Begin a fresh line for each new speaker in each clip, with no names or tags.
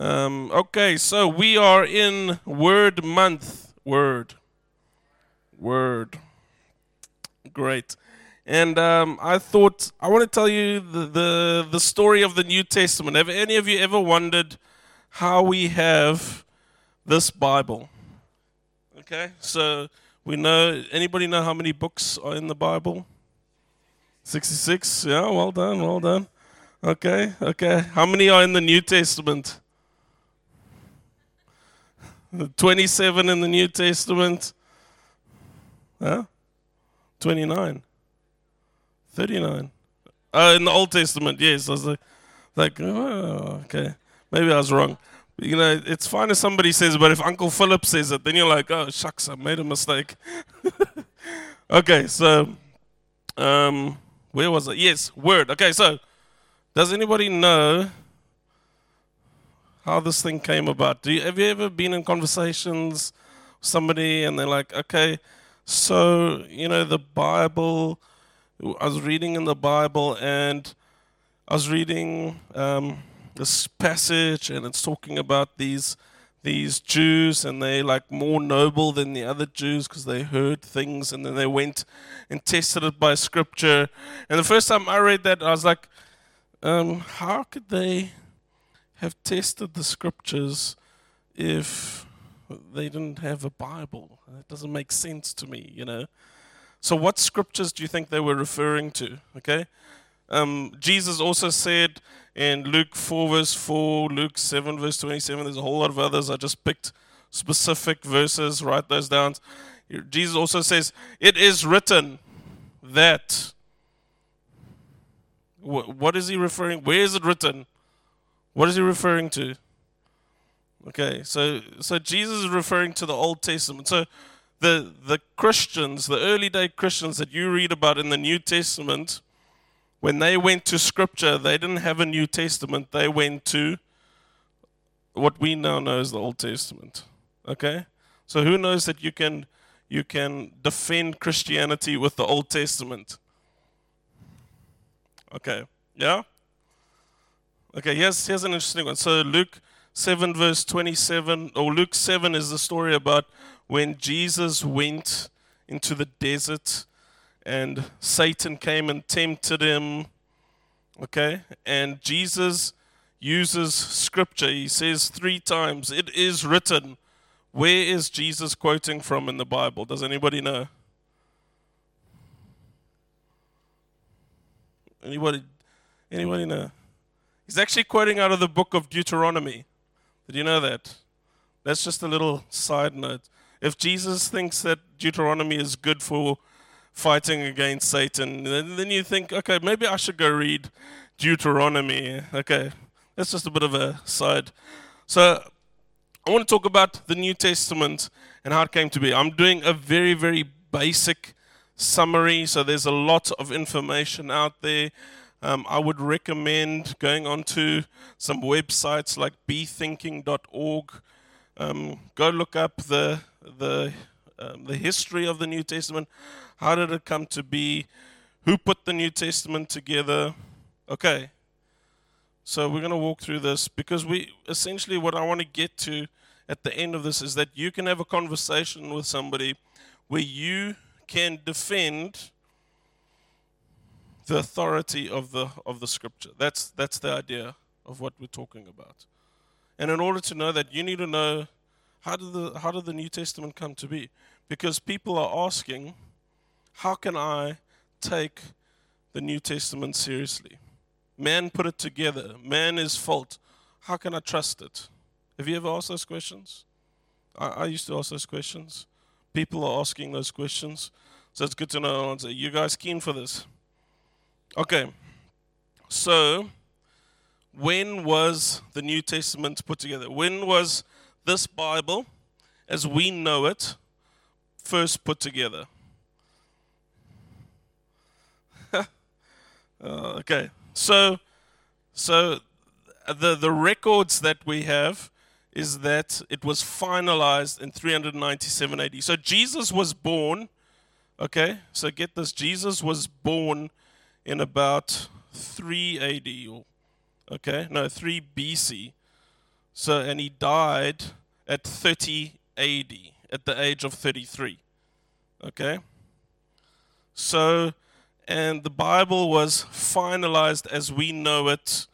Um, okay, so we are in Word Month. Word. Word. Great. And um, I thought I want to tell you the, the the story of the New Testament. Have any of you ever wondered how we have this Bible? Okay, so we know. Anybody know how many books are in the Bible? Sixty-six. Yeah, well done, well done. Okay, okay. How many are in the New Testament? 27 in the New Testament. Huh? 29. 39. Uh, in the Old Testament, yes. I was like, like oh, okay. Maybe I was wrong. But, you know, it's fine if somebody says, but if Uncle Philip says it, then you're like, oh, shucks, I made a mistake. okay, so, um, where was it? Yes, word. Okay, so, does anybody know how this thing came about? Do you, have you ever been in conversations with somebody and they're like, okay, so, you know, the Bible I was reading in the Bible and I was reading um, this passage and it's talking about these these Jews and they like more noble than the other Jews because they heard things and then they went and tested it by scripture. And the first time I read that, I was like, um, how could they have tested the scriptures if they didn't have a Bible? It doesn't make sense to me, you know. So, what scriptures do you think they were referring to? Okay. Um, Jesus also said in Luke 4, verse 4, Luke 7, verse 27, there's a whole lot of others. I just picked specific verses, write those down. Jesus also says, It is written that. What is he referring? Where is it written? What is he referring to? Okay, so so Jesus is referring to the Old Testament. So the, the Christians, the early day Christians that you read about in the New Testament, when they went to Scripture, they didn't have a New Testament. They went to what we now know as the Old Testament. Okay? So who knows that you can you can defend Christianity with the Old Testament? Okay. Yeah? Okay, here's, here's an interesting one. So Luke 7 verse 27 or Luke 7 is the story about when Jesus went into the desert and Satan came and tempted him. Okay? And Jesus uses scripture. He says three times, It is written. Where is Jesus quoting from in the Bible? Does anybody know? Anybody anybody know? He's actually quoting out of the book of Deuteronomy. Did you know that? That's just a little side note. If Jesus thinks that Deuteronomy is good for fighting against Satan, then you think, okay, maybe I should go read Deuteronomy. Okay, that's just a bit of a side. So I want to talk about the New Testament and how it came to be. I'm doing a very, very basic summary, so there's a lot of information out there. Um, I would recommend going onto some websites like bethinking.org. Um, go look up the the um, the history of the New Testament. How did it come to be? Who put the New Testament together? Okay. So we're going to walk through this because we essentially what I want to get to at the end of this is that you can have a conversation with somebody where you can defend the authority of the of the scripture. That's that's the idea of what we're talking about. And in order to know that you need to know how did the how did the New Testament come to be? Because people are asking, how can I take the New Testament seriously? Man put it together. Man is fault. How can I trust it? Have you ever asked those questions? I, I used to ask those questions. People are asking those questions. So it's good to know. You guys keen for this? Okay. So, when was the New Testament put together? When was this Bible, as we know it, first put together? uh, okay, so so the the records that we have is that it was finalized in 397 AD. So Jesus was born. Okay, so get this: Jesus was born in about 3 AD. Okay, no, 3 BC. So, and he died at 30 AD, at the age of 33. Okay? So, and the Bible was finalized as we know it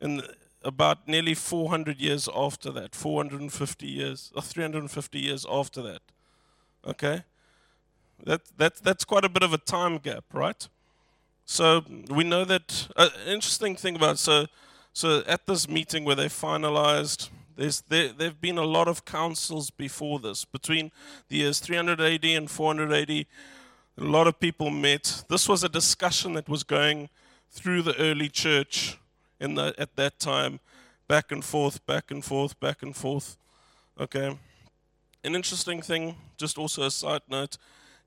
in about nearly 400 years after that, 450 years, uh, or 350 years after that. Okay? That, that, that's quite a bit of a time gap, right? So we know that, uh, interesting thing about, so, so at this meeting where they finalized, there's, there, there have been a lot of councils before this. Between the years 300 AD and 400 AD, a lot of people met. This was a discussion that was going through the early church in the, at that time, back and forth, back and forth, back and forth. Okay. An interesting thing, just also a side note,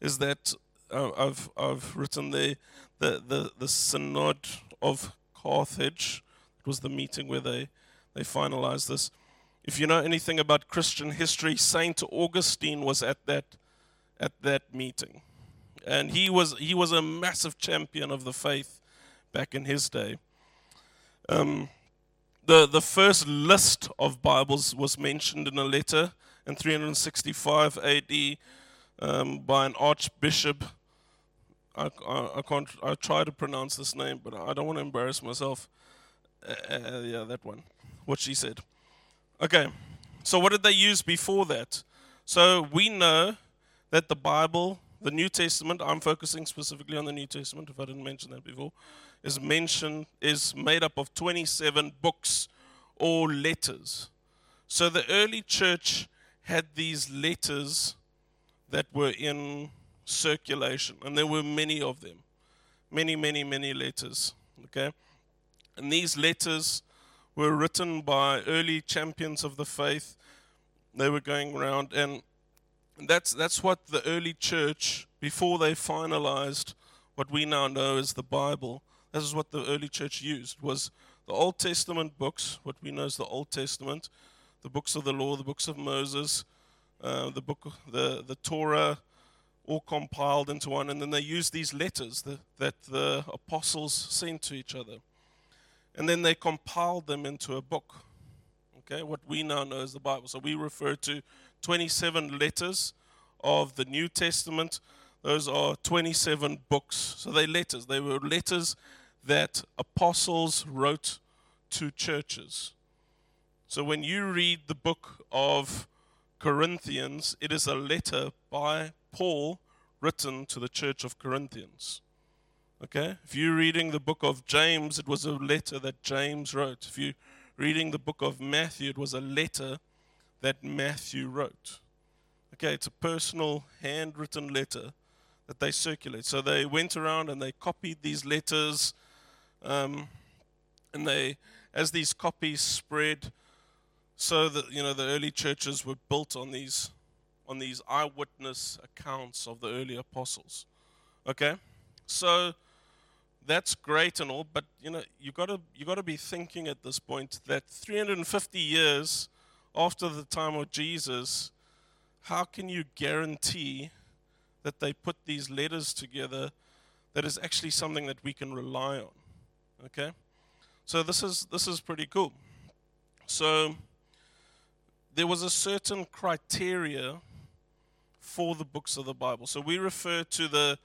is that uh, I've I've written there the, the the synod of Carthage. It was the meeting where they they finalized this. If you know anything about Christian history, Saint Augustine was at that at that meeting, and he was he was a massive champion of the faith back in his day. Um, the, the first list of Bibles was mentioned in a letter in 365 AD um, by an archbishop. I, I, I, can't. I try to pronounce this name, but I don't want to embarrass myself. Uh, uh, yeah, that one. What she said. Okay. So what did they use before that? So we know that the Bible, the New Testament. I'm focusing specifically on the New Testament. If I didn't mention that before is mentioned is made up of 27 books or letters. So the early church had these letters that were in circulation, and there were many of them. Many, many, many letters. Okay? And these letters were written by early champions of the faith. They were going around, and that's, that's what the early church, before they finalized what we now know as the Bible, this is what the early church used was the Old Testament books, what we know as the Old Testament, the books of the law, the books of Moses, uh, the book, the the Torah, all compiled into one, and then they used these letters that, that the apostles sent to each other, and then they compiled them into a book. Okay, what we now know as the Bible. So we refer to 27 letters of the New Testament those are 27 books. So they're letters. They were letters that apostles wrote to churches. So when you read the book of Corinthians, it is a letter by Paul written to the church of Corinthians. Okay? If you're reading the book of James, it was a letter that James wrote. If you're reading the book of Matthew, it was a letter that Matthew wrote. Okay, it's a personal handwritten letter that they circulate. So they went around and they copied these letters, um, and they, as these copies spread, so that you know the early churches were built on these, on these eyewitness accounts of the early apostles. Okay, so that's great and all, but you know you got to you got to be thinking at this point that 350 years after the time of Jesus, how can you guarantee that they put these letters together that is actually something that we can rely on. Okay? So this is this is pretty cool. So there was a certain criteria for the books of the Bible. So we refer to the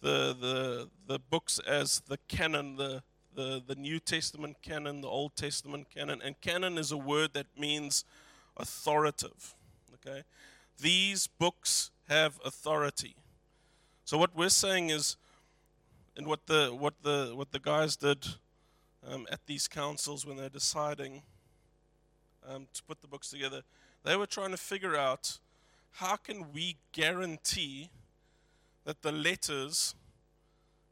the the the books as the canon, the the, the New Testament canon, the Old Testament canon, and canon is a word that means authoritative. Okay? These books have authority. So what we're saying is, and what the what the what the guys did um, at these councils when they're deciding um, to put the books together, they were trying to figure out how can we guarantee that the letters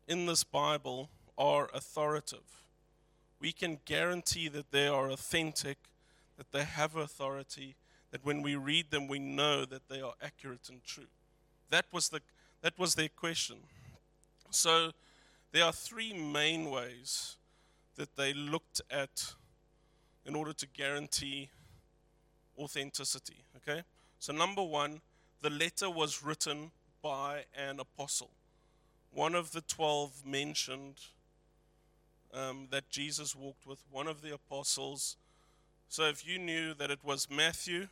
in this Bible are authoritative. We can guarantee that they are authentic, that they have authority, that when we read them, we know that they are accurate and true. That was, the, that was their question. So there are three main ways that they looked at in order to guarantee authenticity. Okay? So, number one, the letter was written by an apostle. One of the 12 mentioned um, that Jesus walked with, one of the apostles So if you knew that it was Matthew,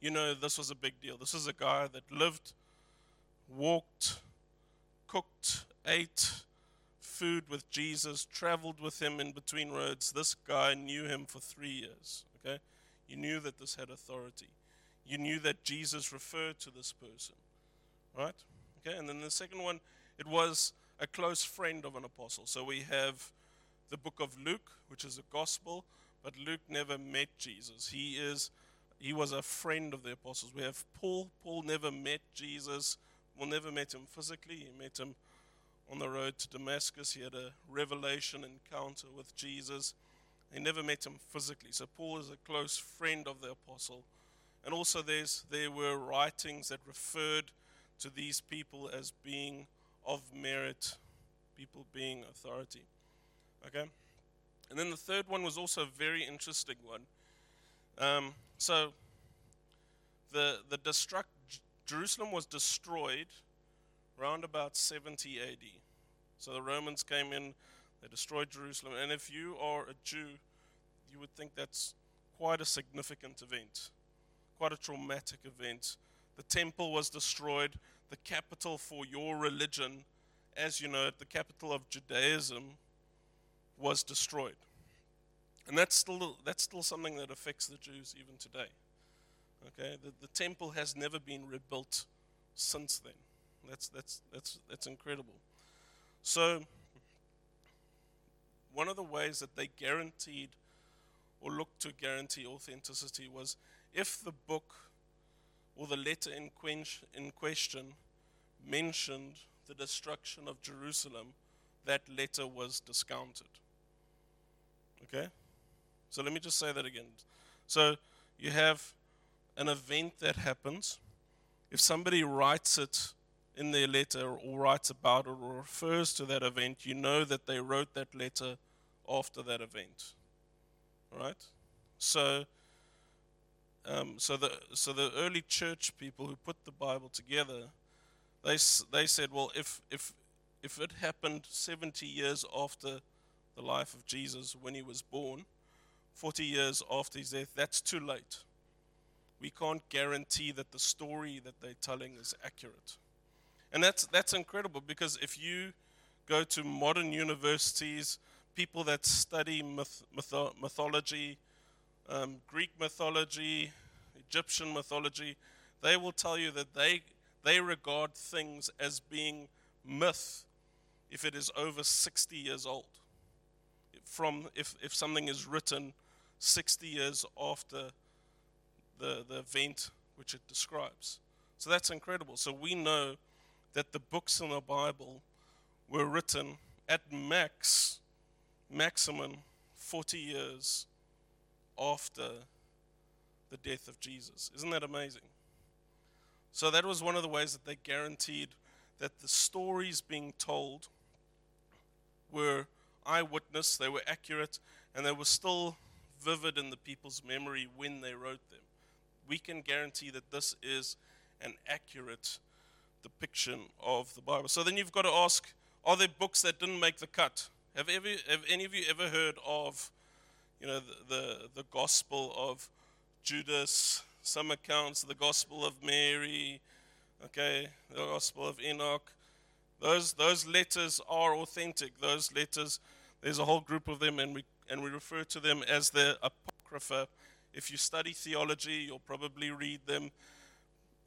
you know this was a big deal. This is a guy that lived, walked, cooked, ate food with Jesus, traveled with him in between roads. This guy knew him for three years. Okay? You knew that this had authority. You knew that Jesus referred to this person. Right? Okay, and then the second one, it was a close friend of an apostle. So we have the book of Luke, which is a gospel, but Luke never met Jesus. He is he was a friend of the apostles. We have Paul. Paul never met Jesus. Well, never met him physically. He met him on the road to Damascus. He had a revelation encounter with Jesus. He never met him physically. So Paul is a close friend of the apostle. And also there were writings that referred to these people as being of merit, people being authority. Okay? And then the third one was also a very interesting one. Um, so, the, the destruct, Jerusalem was destroyed around about 70 AD. So the Romans came in, they destroyed Jerusalem. And if you are a Jew, you would think that's quite a significant event, quite a traumatic event. The temple was destroyed, the capital for your religion, as you know, the capital of Judaism, was destroyed. And that's still, that's still something that affects the Jews even today. Okay, the, the temple has never been rebuilt since then. That's, that's, that's, that's incredible. So, one of the ways that they guaranteed or looked to guarantee authenticity was if the book or the letter in, in question mentioned the destruction of Jerusalem, that letter was discounted. Okay? So let me just say that again. So you have an event that happens. If somebody writes it in their letter or writes about it or refers to that event, you know that they wrote that letter after that event. Right? So um, so the so the early church people who put the Bible together, they they said, well, if if if it happened 70 years after the life of Jesus when he was born, 40 years after his death, that's too late. We can't guarantee that the story that they're telling is accurate. And that's, that's incredible because if you go to modern universities, people that study myth, mytho- mythology, um, Greek mythology, Egyptian mythology, they will tell you that they, they regard things as being myth if it is over 60 years old. From if, if something is written 60 years after the, the event which it describes. So that's incredible. So we know that the books in the Bible were written at max, maximum 40 years after the death of Jesus. Isn't that amazing? So that was one of the ways that they guaranteed that the stories being told were eyewitness, they were accurate, and they were still vivid in the people's memory when they wrote them. We can guarantee that this is an accurate depiction of the Bible. So then you've got to ask are there books that didn't make the cut? Have, ever, have any of you ever heard of you know, the, the, the Gospel of Judas, some accounts, the Gospel of Mary, okay, the Gospel of Enoch? Those, those letters are authentic. Those letters, there's a whole group of them, and we and we refer to them as the Apocrypha. If you study theology, you'll probably read them.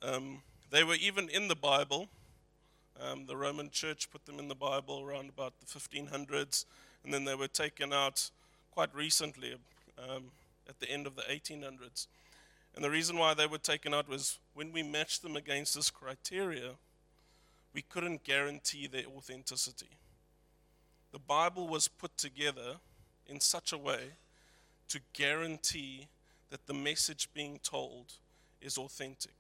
Um, they were even in the Bible. Um, the Roman Church put them in the Bible around about the 1500s, and then they were taken out quite recently, um, at the end of the 1800s. And the reason why they were taken out was when we matched them against this criteria, we couldn't guarantee their authenticity. The Bible was put together in such a way to guarantee that the message being told is authentic.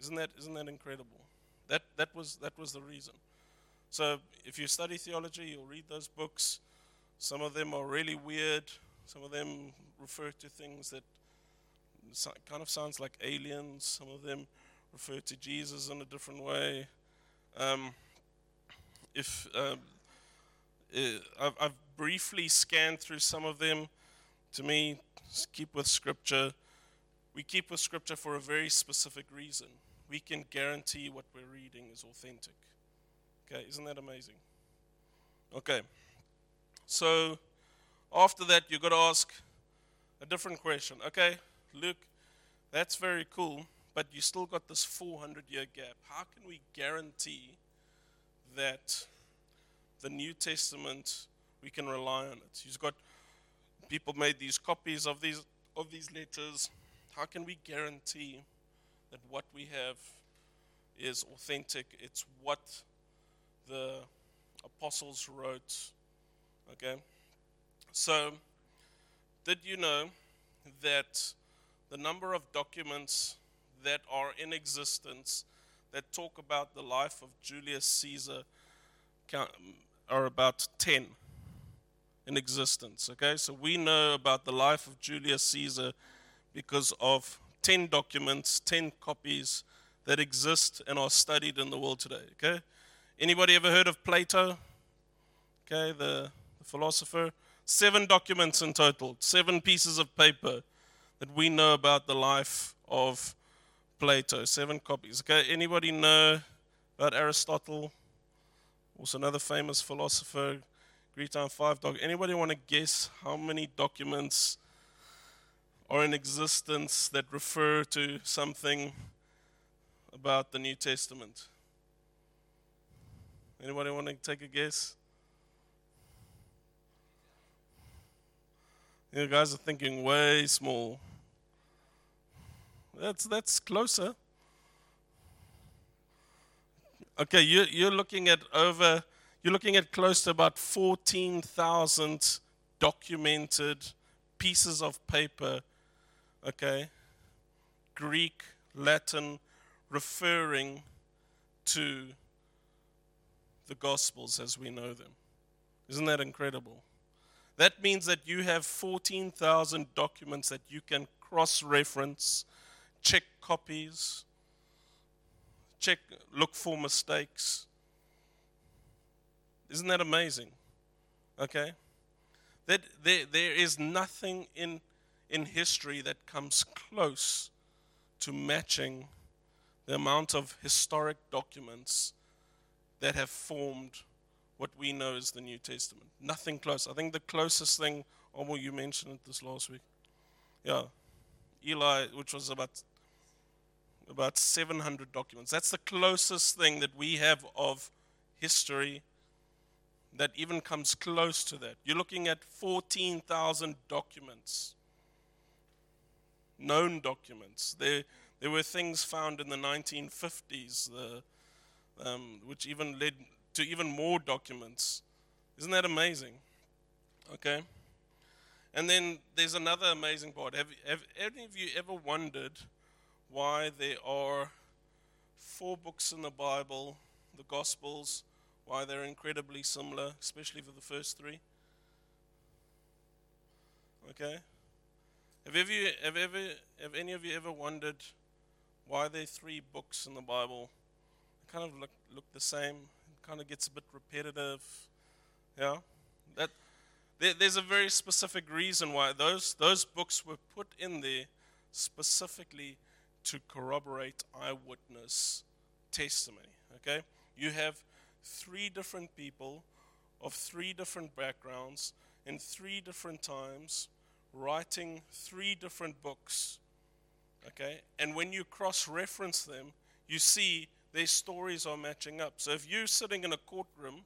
Isn't that, isn't that incredible? That, that, was, that was the reason. So if you study theology, you'll read those books. Some of them are really weird. Some of them refer to things that kind of sounds like aliens. Some of them refer to Jesus in a different way. Um, if um, I've, I've briefly scanned through some of them. To me, keep with Scripture, we keep with Scripture for a very specific reason. We can guarantee what we're reading is authentic. Okay, isn't that amazing? Okay, so after that, you've got to ask a different question. Okay, Luke, that's very cool, but you still got this 400 year gap. How can we guarantee that the New Testament we can rely on it? You've got people made these copies of these of these letters. How can we guarantee that what we have is authentic? It's what the apostles wrote. Okay? So, did you know that the number of documents that are in existence that talk about the life of Julius Caesar are about 10 in existence. Okay, so we know about the life of Julius Caesar because of 10 documents, 10 copies that exist and are studied in the world today. Okay, anybody ever heard of Plato? Okay, the, philosopher. Seven documents in total, seven pieces of paper that we know about the life of Plato. Seven copies. Okay, anybody know about Aristotle? Also another famous philosopher. Greek time five. Anybody want to guess how many documents are in existence that refer to something about the New Testament? Anybody want to take a guess? You guys are thinking way small. That's that's closer. Okay, you, you're looking at over. You're looking at close to about fourteen thousand documented pieces of paper. Okay, Greek, Latin, referring to the Gospels as we know them. Isn't that incredible? That means that you have 14,000 documents that you can cross reference, check copies, check, look for mistakes. Isn't that amazing? Okay? That there, there is nothing in, in history that comes close to matching the amount of historic documents that have formed what we know as the New Testament. Nothing close. I think the closest thing, Omo, you mentioned it this last week. Yeah. Eli, which was about about 700 documents. That's the closest thing that we have of history that even comes close to that. You're looking at 14,000 documents, known documents. There, there were things found in the 1950s, the, um, which even led to even more documents. Isn't that amazing? Okay. And then there's another amazing part. Have, have any of you ever wondered why there are four books in the Bible, the Gospels, why they're incredibly similar, especially for the first three? Okay. Have, ever, have, ever, have any of you ever wondered why there are three books in the Bible? They kind of look, look the same kind of gets a bit repetitive. Yeah, that there, there's a very specific reason why those those books were put in there specifically to corroborate eyewitness testimony. Okay, you have three different people of three different backgrounds in three different times writing three different books. Okay, and when you cross reference them, you see their stories are matching up. So if you're sitting in a courtroom,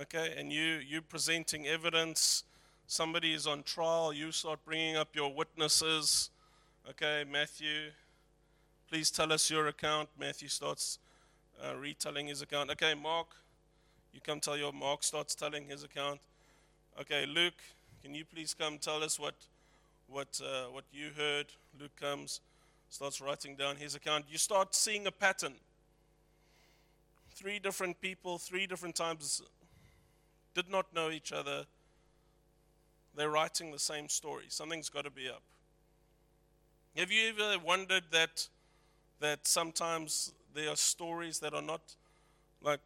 okay, and you you're presenting evidence, somebody is on trial, you start bringing up your witnesses. Okay, Matthew, please tell us your account. Matthew starts uh, retelling his account. Okay, Mark, you come tell your. Mark starts telling his account. Okay, Luke, can you please come tell us what what uh, what you heard? Luke comes starts writing down his account, you start seeing a pattern. Three different people, three different times, did not know each other. They're writing the same story. Something's got to be up. Have you ever wondered that that sometimes there are stories that are not like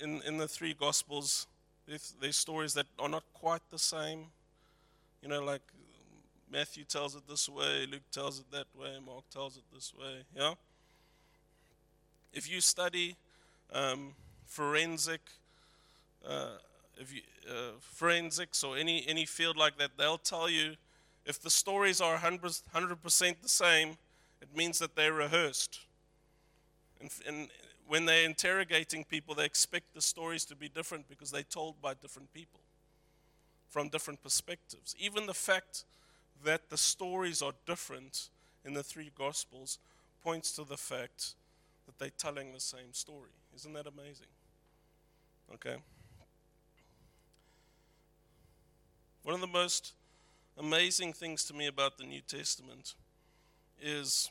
in in the three gospels? There's, there's stories that are not quite the same. You know, like Matthew tells it this way, Luke tells it that way, Mark tells it this way. Yeah? If you study um, forensic, uh, if you, uh, forensics or any, any field like that, they'll tell you if the stories are 100%, 100% the same, it means that they're rehearsed. And, and when they're interrogating people, they expect the stories to be different because they're told by different people from different perspectives. Even the fact that the stories are different in the three Gospels points to the fact that they're telling the same story. Isn't that amazing? Okay. One of the most amazing things to me about the New Testament is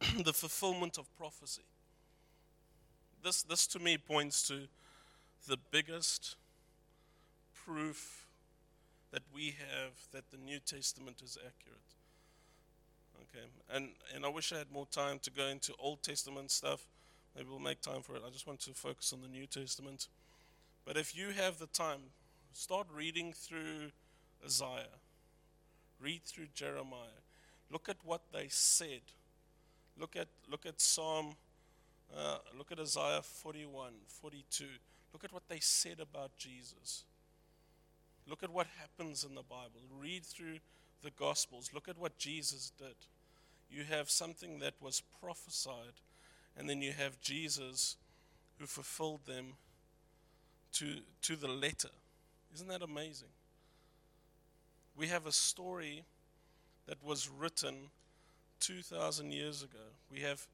the fulfillment of prophecy. This, this to me points to the biggest proof that we have that the New Testament is accurate. Okay, and, and I wish I had more time to go into Old Testament stuff. Maybe we'll make time for it. I just want to focus on the New Testament. But if you have the time, start reading through Isaiah, read through Jeremiah, look at what they said. Look at, look at Psalm, uh, look at Isaiah 41, 42. Look at what they said about Jesus. Look at what happens in the Bible. Read through the Gospels. Look at what Jesus did. You have something that was prophesied, and then you have Jesus who fulfilled them to, to the letter. Isn't that amazing? We have a story that was written 2,000 years ago. We have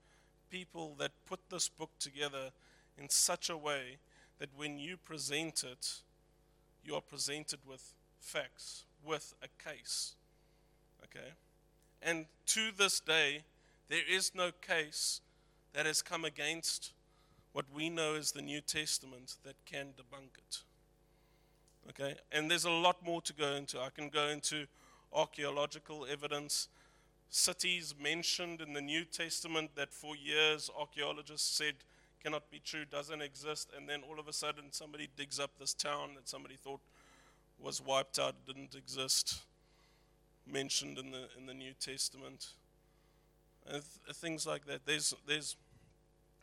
people that put this book together in such a way that when you present it, you are presented with facts, with a case. Okay? And to this day, there is no case that has come against what we know as the New Testament that can debunk it. Okay? And there's a lot more to go into. I can go into archaeological evidence, cities mentioned in the New Testament that for years archaeologists said cannot be true, doesn't exist, and then all of a sudden somebody digs up this town that somebody thought was wiped out, didn't exist, mentioned in the in the New Testament. And th- uh, things like that. There's there's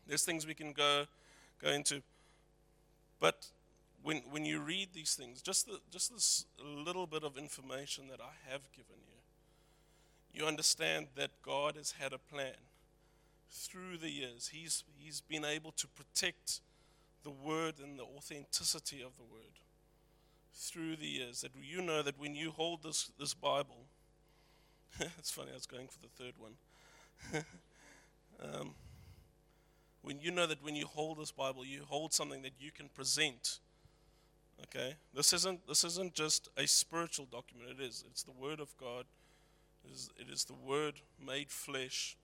there's things we can go go into, but when when you read these things, just the, just this little bit of information that I have given you, you understand that God has had a plan through the years. He's, he's been able to protect the word and the authenticity of the word through the years. That you know that when you hold this, this Bible, it's funny, I was going for the third one. um, when you know that when you hold this Bible, you hold something that you can present. Okay, this isn't this isn't just a spiritual document. It is. It's the Word of God. It is, it is the Word made flesh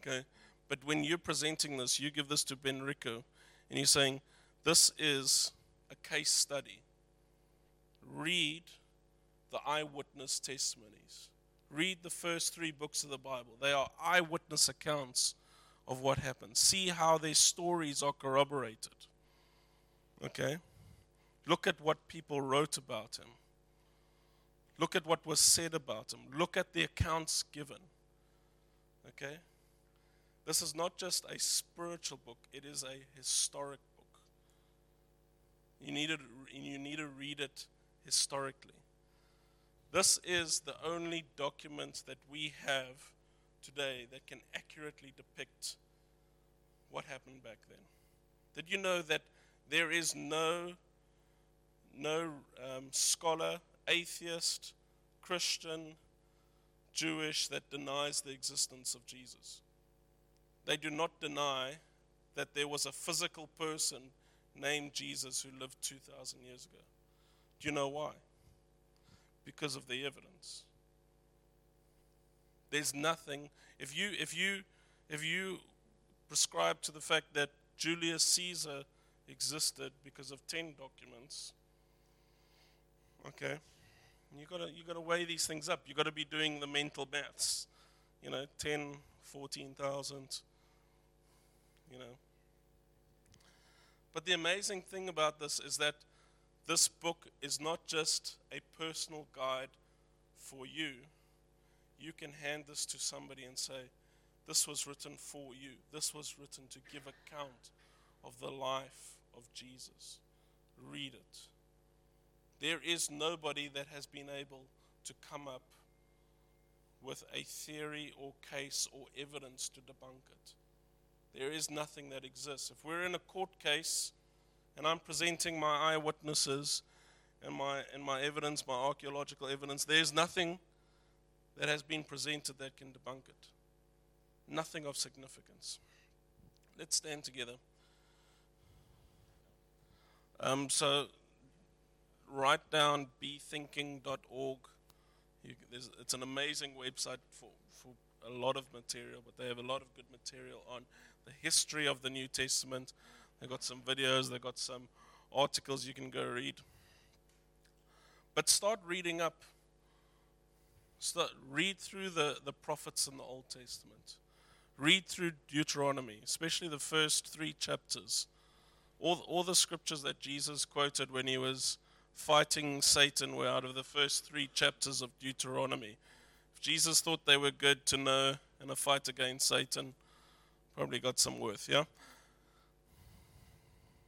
Okay? But when you're presenting this, you give this to Ben Rico, and you're saying, This is a case study. Read the eyewitness testimonies. Read the first three books of the Bible. They are eyewitness accounts of what happened. See how their stories are corroborated. Okay? Look at what people wrote about him. Look at what was said about him. Look at the accounts given. Okay? This is not just a spiritual book, it is a historic book. You need, to, you need to read it historically. This is the only document that we have today that can accurately depict what happened back then. Did you know that there is no, no um, scholar, atheist, Christian, Jewish that denies the existence of Jesus? They do not deny that there was a physical person named Jesus who lived 2,000 years ago. Do you know why? Because of the evidence. There's nothing. If you, if you, if you prescribe to the fact that Julius Caesar existed because of 10 documents, okay, you gotta, you gotta weigh these things up. You gotta be doing the mental maths. You know, 10, 14,000 you know. But the amazing thing about this is that this book is not just a personal guide for you, you can hand this to somebody and say, This was written for you. This was written to give account of the life of Jesus. Read it. There is nobody that has been able to come up with a theory or case or evidence to debunk it. There is nothing that exists. If we're in a court case and I'm presenting my eyewitnesses and my, and my evidence, my archaeological evidence, there's nothing that has been presented that can debunk it. Nothing of significance. Let's stand together. Um, so write down bethinking.org. You, it's an amazing website for, for a lot of material, but they have a lot of good material on the history of the New Testament. They've got some videos, they've got some articles you can go read. But start reading up. Start, read through the, the prophets in the Old Testament. Read through Deuteronomy, especially the first three chapters. All, all the scriptures that Jesus quoted when he was fighting Satan were out of the first three chapters of Deuteronomy. Jesus thought they were good to know in a fight against Satan, probably got some worth, yeah?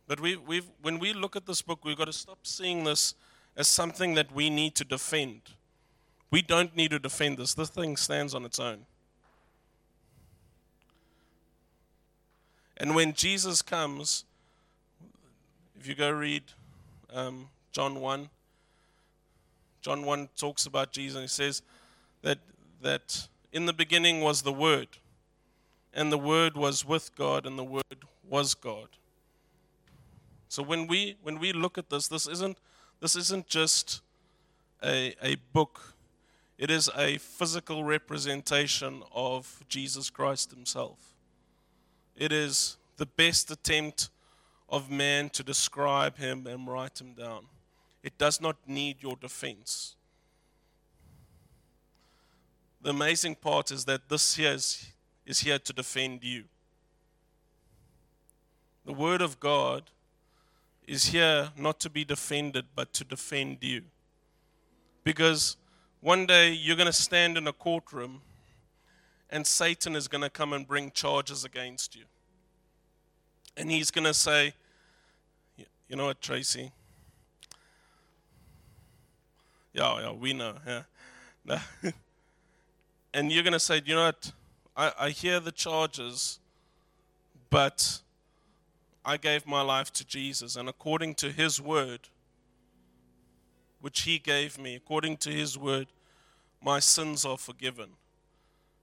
But we, we've, when we look at this book, we've got to stop seeing this as something that we need to defend. We don't need to defend this. This thing stands on its own. And when Jesus comes, if you go read um, John 1. John 1 talks about Jesus and he says that, that in the beginning was the Word, and the Word was with God, and the Word was God. So when we when we look at this, this isn't this isn't just a, a book. It is a physical representation of Jesus Christ Himself. It is the best attempt of man to describe Him and write Him down. It does not need your defense. The amazing part is that this here is, is here to defend you. The Word of God is here not to be defended, but to defend you. Because one day you're going to stand in a courtroom and Satan is going to come and bring charges against you. And he's going to say, You know what, Tracy? Yeah, yeah, we know. Yeah. and you're going to say, you know what? I, I hear the charges, but I gave my life to Jesus. And according to his word, which he gave me, according to his word, my sins are forgiven.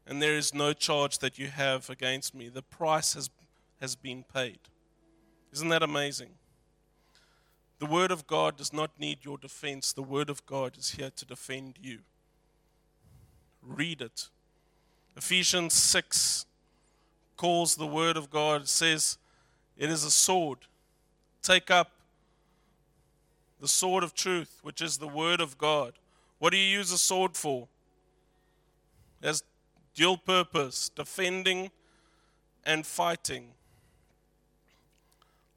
And there is no charge that you have against me. The price has, has been paid. Isn't that amazing? The Word of God does not need your defense. The Word of God is here to defend you. Read it. Ephesians 6 calls the Word of God, says, It is a sword. Take up the sword of truth, which is the Word of God. What do you use a sword for? Has dual purpose defending and fighting.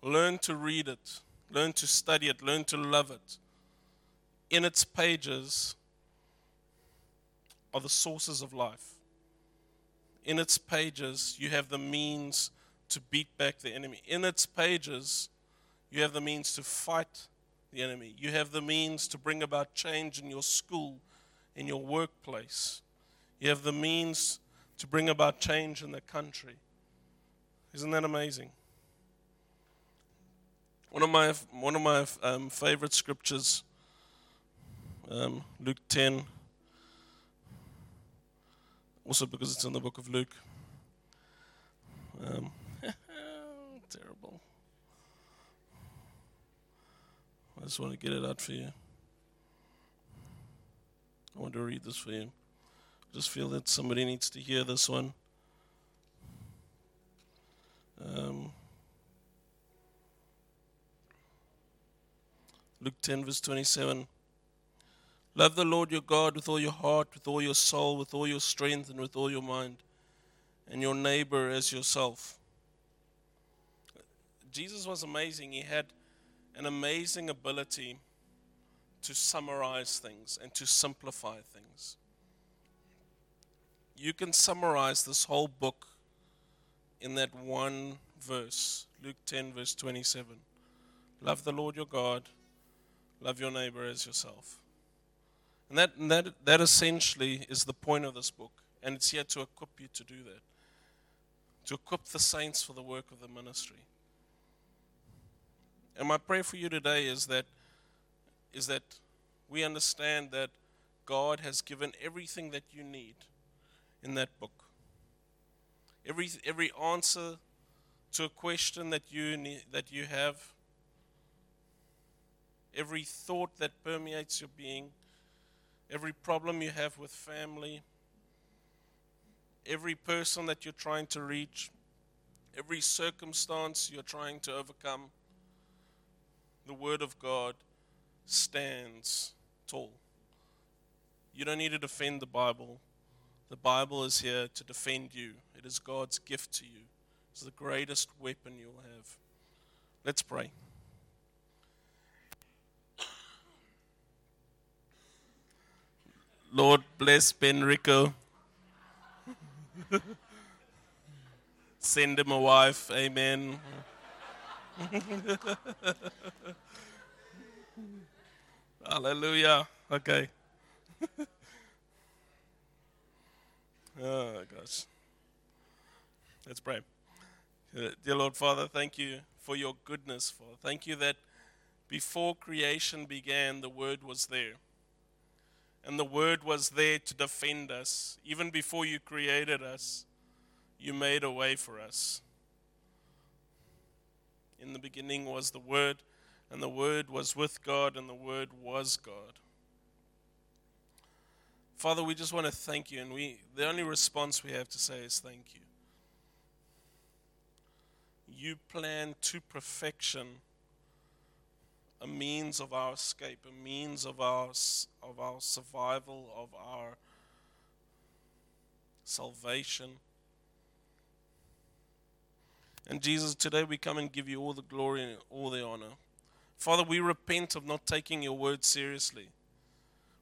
Learn to read it learn to study it, learn to love it. In its pages are the sources of life. In its pages, you have the means to beat back the enemy. In its pages, you have the means to fight the enemy. You have the means to bring about change in your school, in your workplace. You have the means to bring about change in the country. Isn't that amazing? One of my one of my um, favorite scriptures, um, Luke ten. Also because it's in the book of Luke. Um, terrible. I just want to get it out for you. I want to read this for you. I just feel that somebody needs to hear this one. Um, Luke 10, verse 27. Love the Lord your God with all your heart, with all your soul, with all your strength, and with all your mind, and your neighbor as yourself. Jesus was amazing. He had an amazing ability to summarize things and to simplify things. You can summarize this whole book in that one verse, Luke 10, verse 27. Love the Lord your God, love your neighbor as yourself. And that, and that, that essentially is the point of this book. And it's here to equip you to do that, to equip the saints for the work of the ministry. And my prayer for you today is that, is that we understand that God has given everything that you need in that book. Every, every answer to a question that you, need, that you have, every thought that permeates your being, every problem you have with family, every person that you're trying to reach, every circumstance you're trying to overcome, the Word of God stands tall. You don't need to defend the Bible. The Bible is here to defend you. It is God's gift to you. It's the greatest weapon you'll have. Let's pray. Lord, bless Ben Rico. Send him a wife. Amen. Hallelujah. Okay. oh, gosh. Let's pray. Uh, dear Lord Father, thank you for your goodness, Father. Thank you that before creation began, the Word was there. And the Word was there to defend us. Even before you created us, you made a way for us. In the beginning was the Word, and the Word was with God, and the Word was God. Father, we just want to thank you, and we the only response we have to say is thank you. You plan to perfection a means of our escape, a means of our of our survival, of our salvation. And Jesus, today we come and give you all the glory and all the honor. Father, we repent of not taking your word seriously.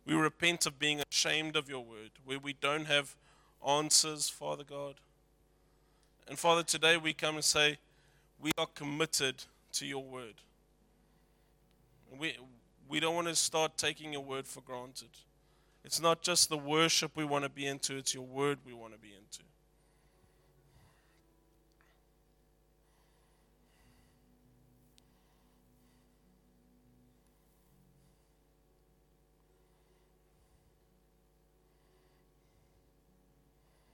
We repent of being ashamed of your word, where we don't have answers, Father God. And Father, today we come and say, we are committed to your word. We, we don't want to start taking your word for granted. It's not just the worship we want to be into, it's your word we want to be into.